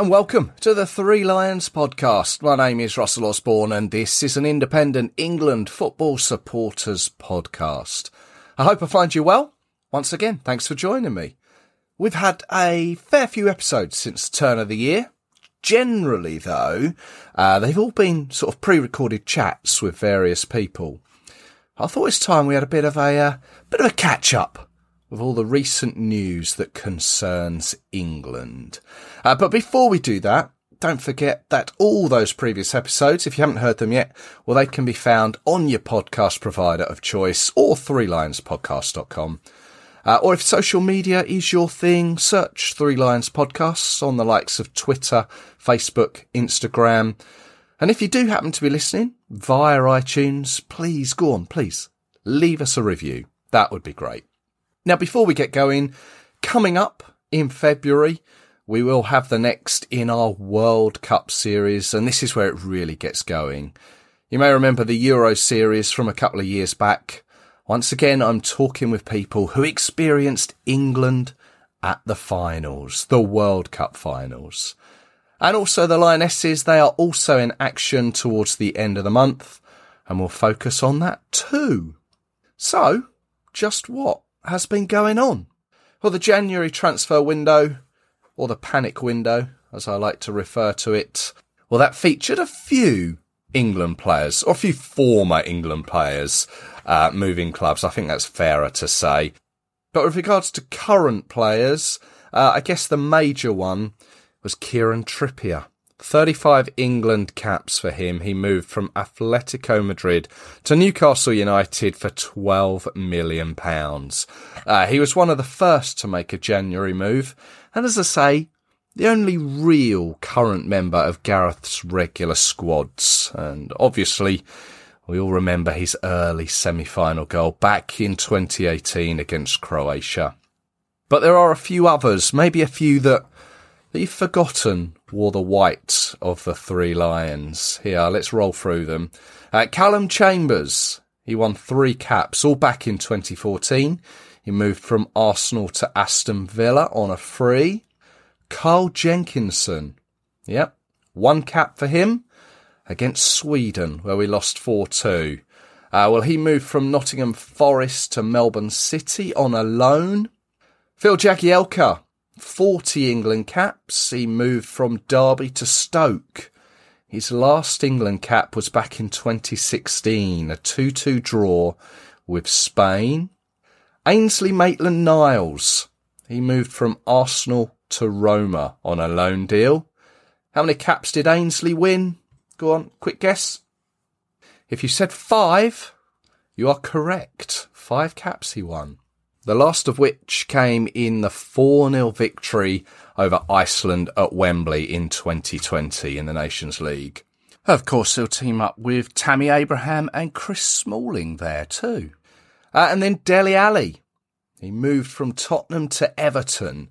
And welcome to the Three Lions podcast. My name is Russell Osborne and this is an independent England football supporters podcast. I hope I find you well. Once again, thanks for joining me. We've had a fair few episodes since the turn of the year. Generally though, uh, they've all been sort of pre-recorded chats with various people. I thought it's time we had a bit of a uh, bit of a catch up with all the recent news that concerns England. Uh, but before we do that, don't forget that all those previous episodes, if you haven't heard them yet, well, they can be found on your podcast provider of choice or threelionspodcast.com. Uh, or if social media is your thing, search Three Lions Podcasts on the likes of Twitter, Facebook, Instagram. And if you do happen to be listening via iTunes, please go on, please leave us a review. That would be great. Now, before we get going, coming up in February, we will have the next in our World Cup series, and this is where it really gets going. You may remember the Euro series from a couple of years back. Once again, I'm talking with people who experienced England at the finals, the World Cup finals. And also the Lionesses, they are also in action towards the end of the month, and we'll focus on that too. So, just what has been going on? Well, the January transfer window, or the panic window, as I like to refer to it, well, that featured a few England players, or a few former England players, uh, moving clubs. I think that's fairer to say. But with regards to current players, uh, I guess the major one was Kieran Trippier. 35 England caps for him. He moved from Atletico Madrid to Newcastle United for 12 million pounds. Uh, he was one of the first to make a January move. And as I say, the only real current member of Gareth's regular squads. And obviously, we all remember his early semi-final goal back in 2018 against Croatia. But there are a few others, maybe a few that you've forgotten wore the white of the three lions. Here, let's roll through them. Uh, Callum Chambers, he won three caps, all back in 2014. He moved from Arsenal to Aston Villa on a free. Carl Jenkinson, yep, one cap for him against Sweden, where we lost 4-2. Uh, well, he moved from Nottingham Forest to Melbourne City on a loan. Phil Jagielka, 40 England caps. He moved from Derby to Stoke. His last England cap was back in 2016, a 2-2 draw with Spain. Ainsley Maitland-Niles. He moved from Arsenal to Roma on a loan deal. How many caps did Ainsley win? Go on, quick guess. If you said five, you are correct. Five caps he won the last of which came in the 4 0 victory over Iceland at Wembley in 2020 in the Nations League. Of course, he'll team up with Tammy Abraham and Chris Smalling there too. Uh, and then Dele Alli. He moved from Tottenham to Everton.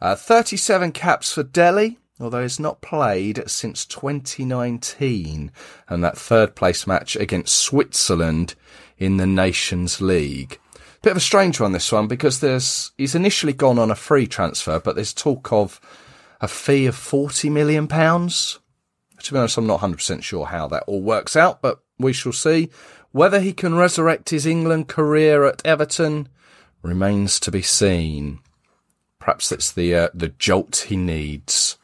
Uh, 37 caps for Dele, although he's not played since 2019 and that third place match against Switzerland in the Nations League. Bit of a strange one, this one, because there's he's initially gone on a free transfer, but there's talk of a fee of forty million pounds. To be honest, I'm not 100% sure how that all works out, but we shall see. Whether he can resurrect his England career at Everton remains to be seen. Perhaps it's the uh, the jolt he needs.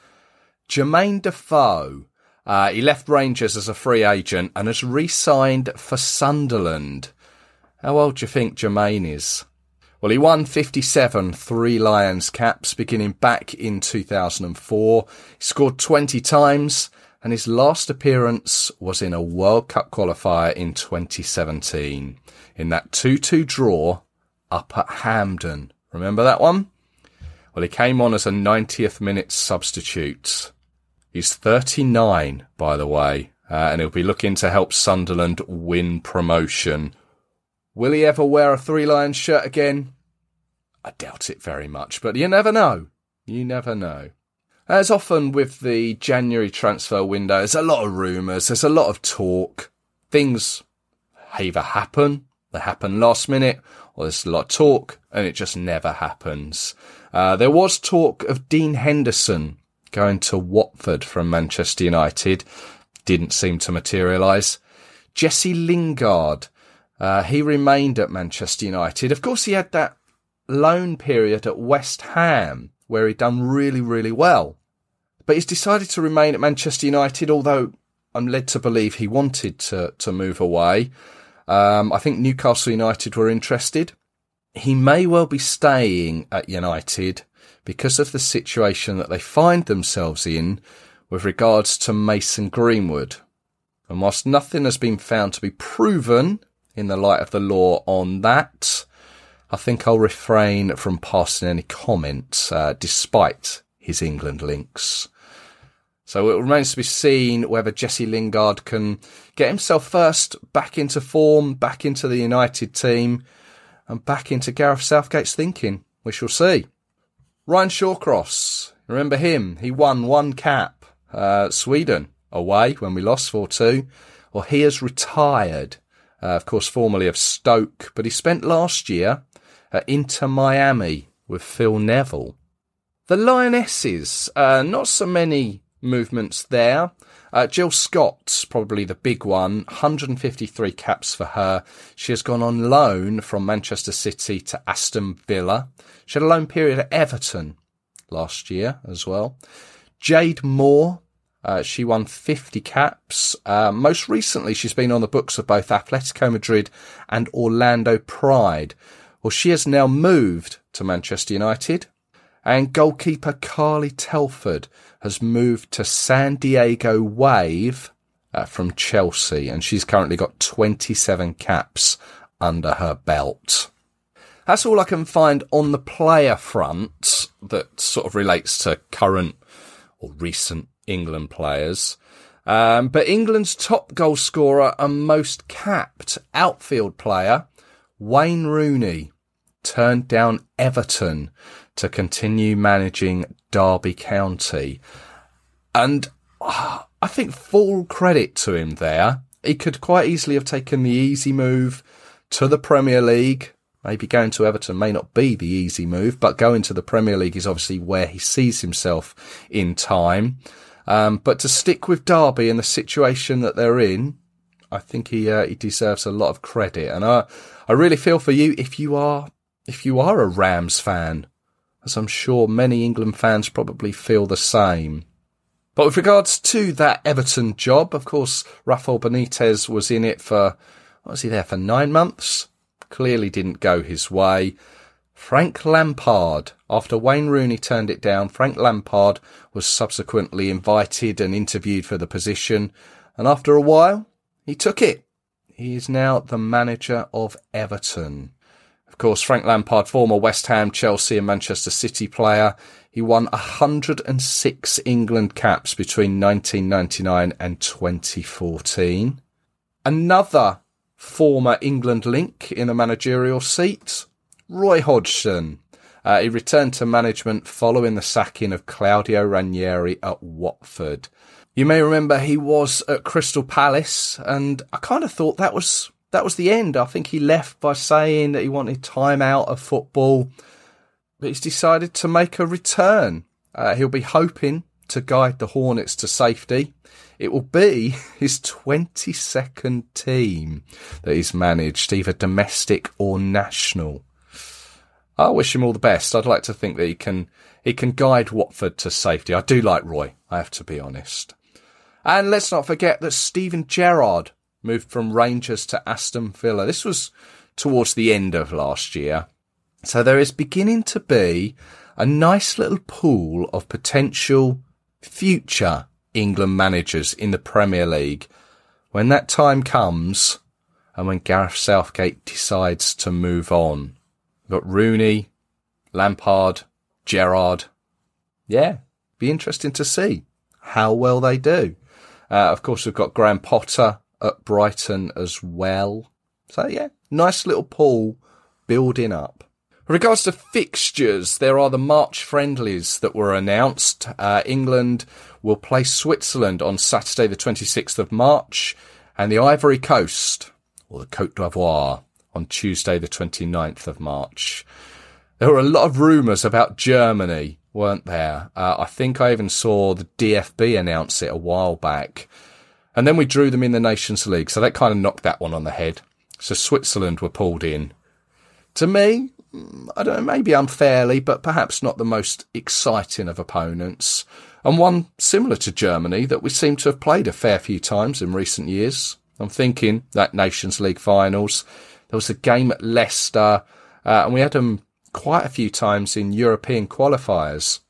Jermaine Defoe. Uh, he left Rangers as a free agent and has re-signed for Sunderland. How old do you think Jermaine is? Well, he won 57 Three Lions caps beginning back in 2004. He scored 20 times and his last appearance was in a World Cup qualifier in 2017 in that 2-2 draw up at Hampden. Remember that one? Well, he came on as a 90th minute substitute. He's 39, by the way, uh, and he'll be looking to help Sunderland win promotion. Will he ever wear a Three Lions shirt again? I doubt it very much, but you never know. You never know. As often with the January transfer window, there's a lot of rumours, there's a lot of talk. Things either happen, they happen last minute, or there's a lot of talk, and it just never happens. Uh, there was talk of Dean Henderson going to Watford from Manchester United. Didn't seem to materialise. Jesse Lingard, uh, he remained at Manchester United. Of course, he had that loan period at West Ham where he'd done really, really well. But he's decided to remain at Manchester United, although I'm led to believe he wanted to, to move away. Um, I think Newcastle United were interested. He may well be staying at United because of the situation that they find themselves in with regards to Mason Greenwood. And whilst nothing has been found to be proven in the light of the law on that, I think I'll refrain from passing any comments, uh, despite his England links. So it remains to be seen whether Jesse Lingard can get himself first back into form, back into the United team, and back into Gareth Southgate's thinking. We shall see. Ryan Shawcross, remember him? He won one cap, uh, Sweden away when we lost 4-2. Well, he has retired, uh, of course, formerly of Stoke, but he spent last year at Inter Miami with Phil Neville. The Lionesses, uh, not so many movements there. Uh, Jill Scott's probably the big one, 153 caps for her. She has gone on loan from Manchester City to Aston Villa. She had a loan period at Everton last year as well. Jade Moore, uh, she won 50 caps. Uh, most recently, she's been on the books of both Atletico Madrid and Orlando Pride. Well, she has now moved to Manchester United. And goalkeeper Carly Telford has moved to San Diego Wave uh, from Chelsea, and she's currently got 27 caps under her belt. That's all I can find on the player front that sort of relates to current or recent England players. Um, but England's top goal scorer and most capped outfield player, Wayne Rooney, turned down Everton to continue managing Derby County. And uh, I think full credit to him there. He could quite easily have taken the easy move to the Premier League. Maybe going to Everton may not be the easy move, but going to the Premier League is obviously where he sees himself in time. Um, but to stick with Derby and the situation that they're in, I think he uh, he deserves a lot of credit. And I I really feel for you if you are if you are a Rams fan as I'm sure many England fans probably feel the same. But with regards to that Everton job, of course, Rafael Benitez was in it for, was he there for nine months? Clearly didn't go his way. Frank Lampard, after Wayne Rooney turned it down, Frank Lampard was subsequently invited and interviewed for the position. And after a while, he took it. He is now the manager of Everton. Of course, Frank Lampard, former West Ham, Chelsea and Manchester City player. He won 106 England caps between 1999 and 2014. Another former England link in a managerial seat, Roy Hodgson. Uh, he returned to management following the sacking of Claudio Ranieri at Watford. You may remember he was at Crystal Palace, and I kind of thought that was that was the end. I think he left by saying that he wanted time out of football, but he's decided to make a return. Uh, he'll be hoping to guide the Hornets to safety. It will be his 22nd team that he's managed, either domestic or national. I wish him all the best. I'd like to think that he can he can guide Watford to safety. I do like Roy, I have to be honest. And let's not forget that Steven Gerrard moved from Rangers to Aston Villa. This was towards the end of last year. So there is beginning to be a nice little pool of potential future England managers in the Premier League. When that time comes and when Gareth Southgate decides to move on. We've got Rooney, Lampard, Gerrard. Yeah, be interesting to see how well they do. Uh, of course, we've got Graham Potter at Brighton as well. So yeah, nice little pool building up. Regards to fixtures, there are the March friendlies that were announced. Uh, England will play Switzerland on Saturday, the 26th of March, and the Ivory Coast, or the Cote d'Ivoire, on Tuesday, the 29th of March. There were a lot of rumours about Germany, weren't there? Uh, I think I even saw the DFB announce it a while back. And then we drew them in the Nations League, so that kind of knocked that one on the head. So Switzerland were pulled in. To me, I don't know, maybe unfairly, but perhaps not the most exciting of opponents. And one similar to Germany that we seem to have played a fair few times in recent years. I'm thinking that Nations League finals. There was a game at Leicester, uh, and we had them quite a few times in European qualifiers.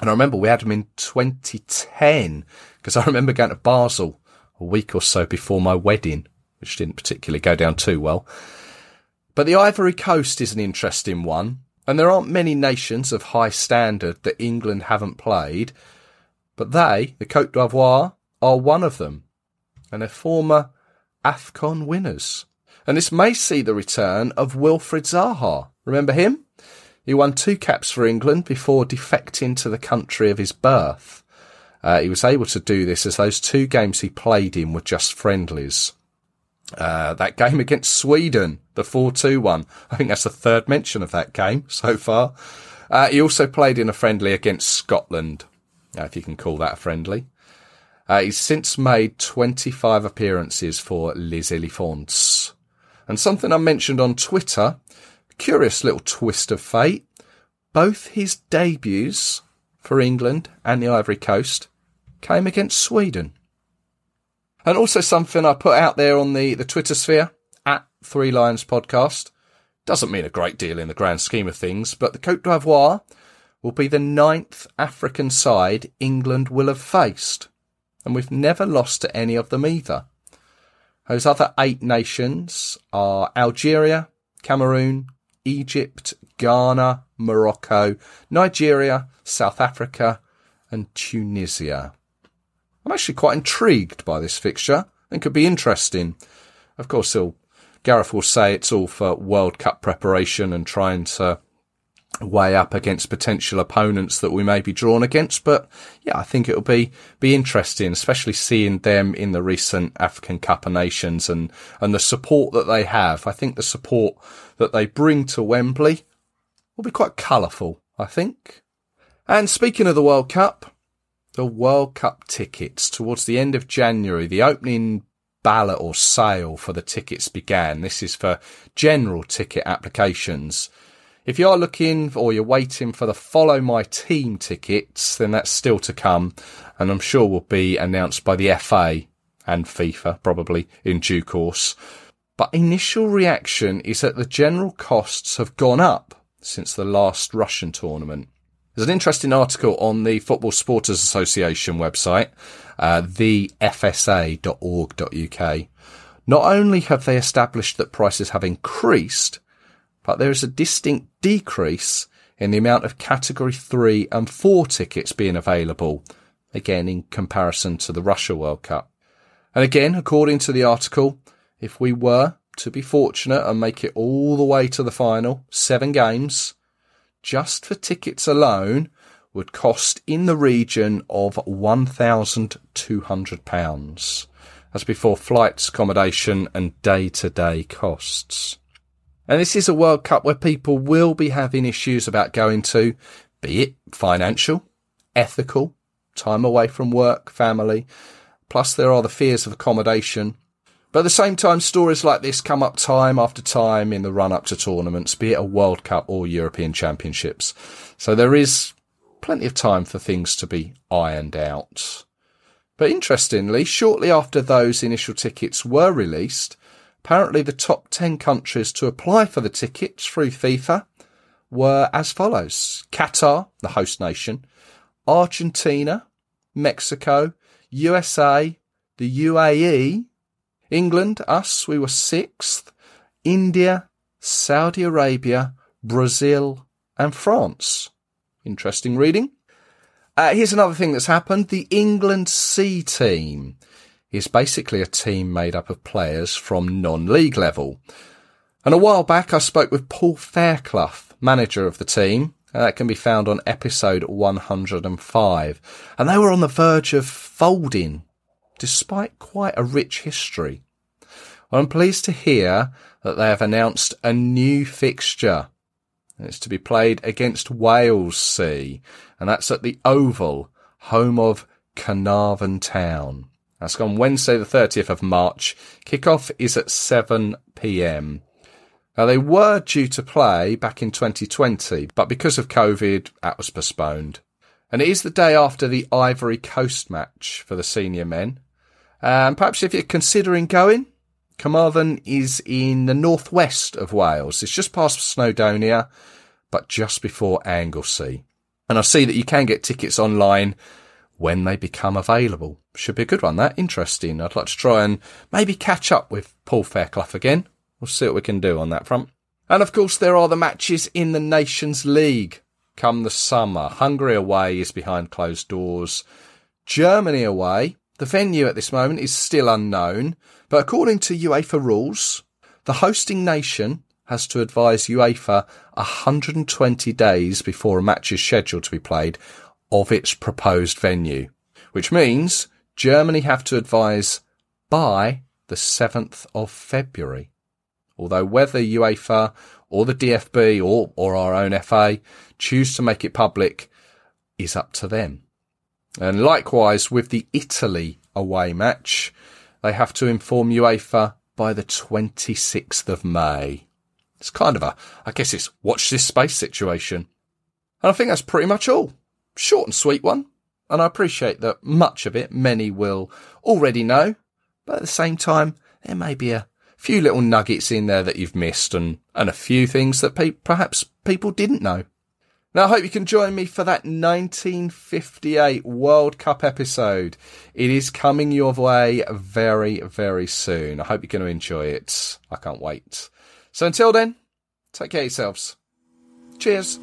And I remember we had them in 2010 because I remember going to Basel a week or so before my wedding, which didn't particularly go down too well. But the Ivory Coast is an interesting one, and there aren't many nations of high standard that England haven't played, but they, the Cote d'Ivoire, are one of them, and they're former AFCON winners. And this may see the return of Wilfried Zaha. Remember him? He won two caps for England before defecting to the country of his birth. Uh, he was able to do this as those two games he played in were just friendlies. Uh, that game against Sweden, the 4-2 one. I think that's the third mention of that game so far. Uh, he also played in a friendly against Scotland, uh, if you can call that a friendly. Uh, he's since made 25 appearances for Les Elephants. And something I mentioned on Twitter, curious little twist of fate, both his debuts for England and the Ivory Coast came against Sweden. And also something I put out there on the, the Twitter sphere at Three Lions Podcast. Doesn't mean a great deal in the grand scheme of things, but the Cote d'Ivoire will be the ninth African side England will have faced. And we've never lost to any of them either. Those other eight nations are Algeria, Cameroon, Egypt, Ghana, Morocco, Nigeria, South Africa, and Tunisia. I'm actually quite intrigued by this fixture and could be interesting. Of course, he'll, Gareth will say it's all for World Cup preparation and trying to weigh up against potential opponents that we may be drawn against. But yeah, I think it'll be, be interesting, especially seeing them in the recent African Cup of Nations and, and the support that they have. I think the support that they bring to Wembley will be quite colourful, I think. And speaking of the World Cup, the World Cup tickets towards the end of January. The opening ballot or sale for the tickets began. This is for general ticket applications. If you are looking or you're waiting for the Follow My Team tickets, then that's still to come and I'm sure will be announced by the FA and FIFA probably in due course. But initial reaction is that the general costs have gone up since the last Russian tournament. There's an interesting article on the Football Supporters Association website, uh, thefsa.org.uk. Not only have they established that prices have increased, but there is a distinct decrease in the amount of category three and four tickets being available, again in comparison to the Russia World Cup. And again, according to the article, if we were to be fortunate and make it all the way to the final, seven games, just for tickets alone would cost in the region of £1,200. That's before flights, accommodation and day to day costs. And this is a World Cup where people will be having issues about going to, be it financial, ethical, time away from work, family. Plus there are the fears of accommodation but at the same time, stories like this come up time after time in the run up to tournaments, be it a World Cup or European Championships. So there is plenty of time for things to be ironed out. But interestingly, shortly after those initial tickets were released, apparently the top 10 countries to apply for the tickets through FIFA were as follows. Qatar, the host nation, Argentina, Mexico, USA, the UAE, England, us, we were sixth. India, Saudi Arabia, Brazil, and France. Interesting reading. Uh, here's another thing that's happened. The England C team is basically a team made up of players from non-league level. And a while back I spoke with Paul Fairclough, manager of the team, and that can be found on episode 105. And they were on the verge of folding, despite quite a rich history. I'm pleased to hear that they have announced a new fixture. It's to be played against Wales C, and that's at the Oval, home of Caernarfon Town. That's on Wednesday, the 30th of March. Kickoff is at 7 pm. Now, they were due to play back in 2020, but because of COVID, that was postponed. And it is the day after the Ivory Coast match for the senior men. Um, perhaps if you're considering going, Carmarthen is in the northwest of Wales. It's just past Snowdonia, but just before Anglesey. And I see that you can get tickets online when they become available. Should be a good one, that. Interesting. I'd like to try and maybe catch up with Paul Fairclough again. We'll see what we can do on that front. And of course, there are the matches in the Nations League come the summer. Hungary away is behind closed doors. Germany away. The venue at this moment is still unknown, but according to UEFA rules, the hosting nation has to advise UEFA 120 days before a match is scheduled to be played of its proposed venue, which means Germany have to advise by the 7th of February. Although whether UEFA or the DFB or, or our own FA choose to make it public is up to them. And likewise with the Italy away match, they have to inform UEFA by the 26th of May. It's kind of a, I guess it's watch this space situation. And I think that's pretty much all. Short and sweet one. And I appreciate that much of it many will already know, but at the same time, there may be a few little nuggets in there that you've missed and, and a few things that pe- perhaps people didn't know. Now, I hope you can join me for that 1958 World Cup episode. It is coming your way very, very soon. I hope you're going to enjoy it. I can't wait. So until then, take care yourselves. Cheers.